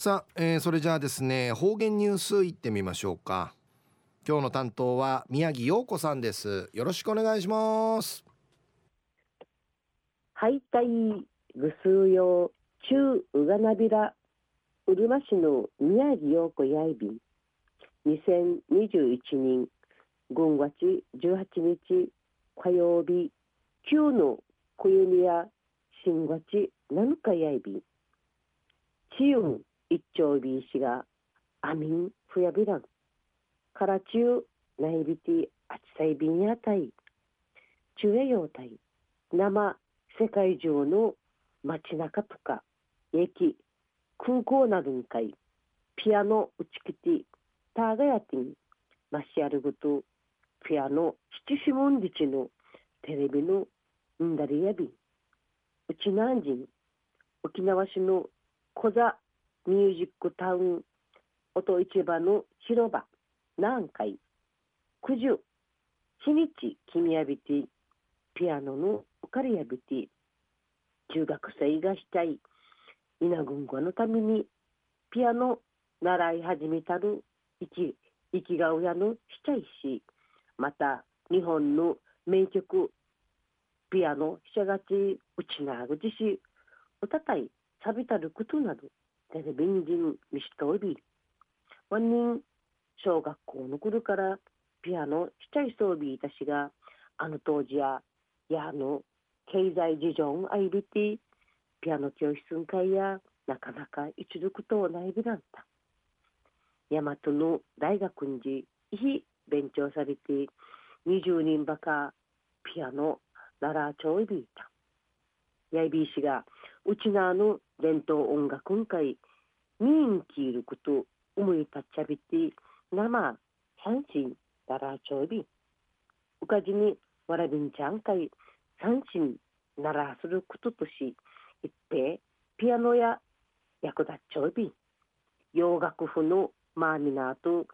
さあ、えー、それじゃあですね方言ニュースいってみましょうか。今日の担当は宮城陽子さんです。よろしくお願いします。はいたいぐすうよ中うがなびらうるま市の宮城陽子やいび。ん2021年5月18日火曜日旧の小弓や新月7日やいび。んチユン一丁ビーシがアミンふやびらんからちゅうナイビティあちさいびんやたい中へようたい生世界中の街中とか駅空港などにかいピアノ打ち切ってターガヤティンマシアルグとピアノ七四文日のテレビのんだりやびんうちなんじん沖縄市の小座ミュージックタウン音市場の広場南海。九十。日にち君やびて。ピアノのおかりやびて。中学生がしたい。稲群語のために。ピアノ習い始めたる。生き生きが親のしちゃいし。また日本の名曲。ピアノしゃがちうちなぐじし。歌たいさびたることなど。テレビに人見しとび本人小学校の頃からピアノしちゃいそうびいたしがあの当時ややの経済事情をあいびてピアノ教室ん会やなかなか一度とないびらんた。大和の大学んじいひ勉強されて20人ばかピアノ奈良町いびいた。やいびいしがうちなの伝統音楽ん会見んきいること思い立っちゃびて生三振奈良町いびうかじにわらびんちゃん会三振ならすることとし一平ピアノや役立っちょいび洋楽譜のマーミナーと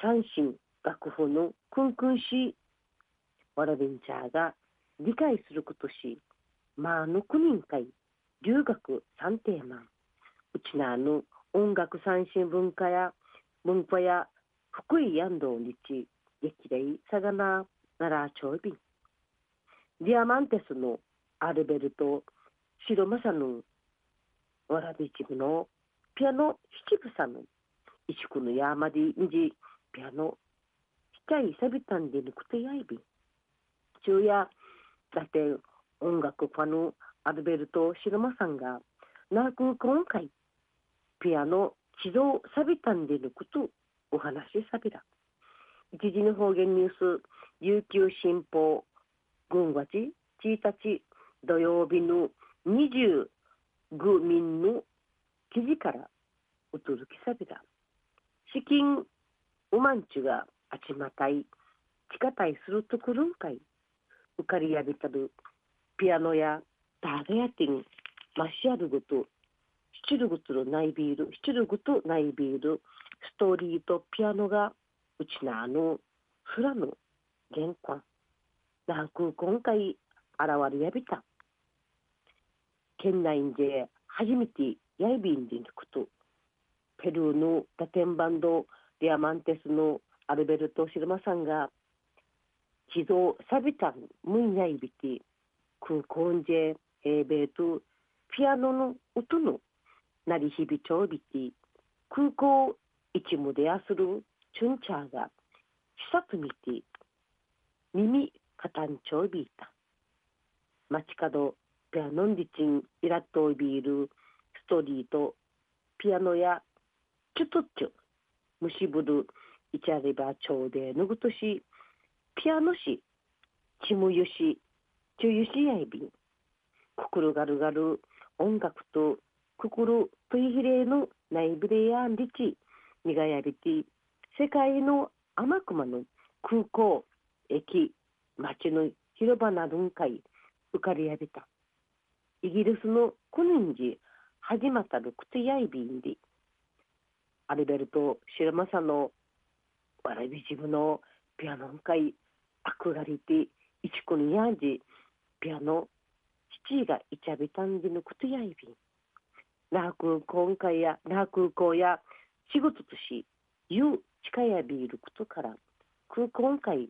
三振楽譜のクンクンシわらびんちゃーが理解することしまあの国人会留学三テーマうちなの音楽三振文化や文化や福井安藤日劇礼さがな奈良町便。ディアマンテスのアルベルト・白正のわらびちぶのピアノ七草の石くのやまでんじピアノ。しちゃいさびたんでぬくてやいび昼夜だって音楽ファのアルベルト・白正さんがなく今回ピアノ指導さびたんでぬくとお話しさびら一時の方言ニュース琉球新報軍月1日土曜日の25民の記事からお届けさびら資金おまんちゅがあちまたい地下たいするところんかい浮かりやびたるピアノやダーガヤティンマシアルグとシチルグとナイビールシチルグとナイビールストーリーとピアノがうちなあのフラの玄関なく今回現れやびた。県内で初めてヤイビンで行くとペルーのラテンバンドディアマンテスのアルベルト・シルマさんが地蔵サビタンムンヤイビティ空港んじエーベートピアノの音の鳴り響ちょうびて空港一無でやするチュンチャーが視察見て耳かたんちょうびいた。街角ピアノンディチンイラットビールストリートピアノやチュトッチュ虫ぶるイチャレバ朝で、野口、ピアノ師、チムヨシ町でぬぐとしピアノしチムユシチュユシヤイビンくくるがるがる音楽とくくるといひれのナイブレヤンリチニガヤビティ世界の天熊の空港駅町の広場などんかい浮かびやびた。イギリスのコネンジ始まったるくてやいびんで。アルベルト・シルマサのわらびじぶのピアノんかいあくがりていちこにやんじピアノ。七がいちゃびたんでのくてやいびん。那覇空港や那覇空港や仕事としいう近やビールことから空港会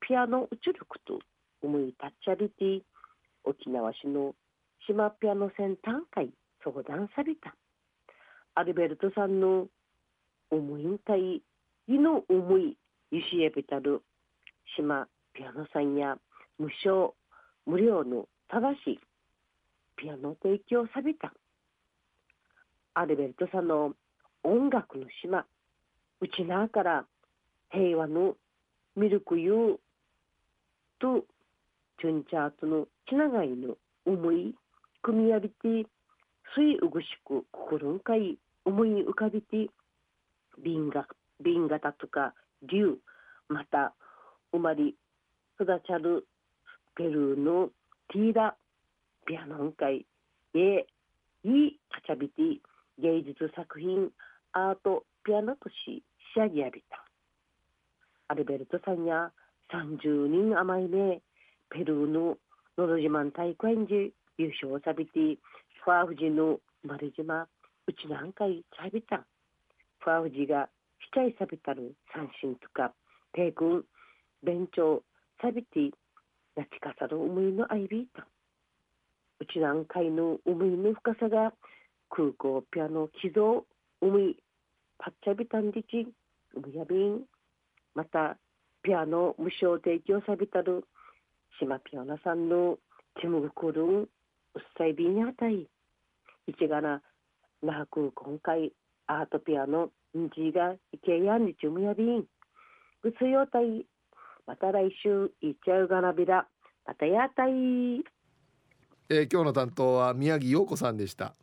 ピアノ宇宙力と思いタッチャビティ沖縄市の島ピアノ先端会相談された。アルベルトさんの思いんたいいの思いゆしえべたる島ピアノさんや無償無料の正しいピアノ提供された。アルベルトさんの音楽の島うちなから平和のミルクユーとチュンチャートのつながりの思い組み上げて水うぐしく心んかい思い浮かべて瓶が瓶型とか竜また生まれ育ちゃるペルーのティーダピアノン会えいいカチャビティ芸術作品アートピアノとし仕上げやびた。アルベルトさんや30人甘いねペルーののど自慢大会に優勝さびてファーフジの丸島うちなんかいちゃびた。ファーフジがしちゃいさびたる三振とかペイ君勉強さびてなちかさる思いのあいびいた。うちなんかいの思いの深さが空港ピアノ寄贈思いパッチャビタンディチうやびん。またピアノ無償提供さびたる島ピアノさんのチムグクルンうっさいびにあたい一がななく今回アートピアノんじがいけやんにちむやびん。うつよたいまた来週いっちゃうがなびら。またやたい。えー、今日の担当は宮城陽子さんでした。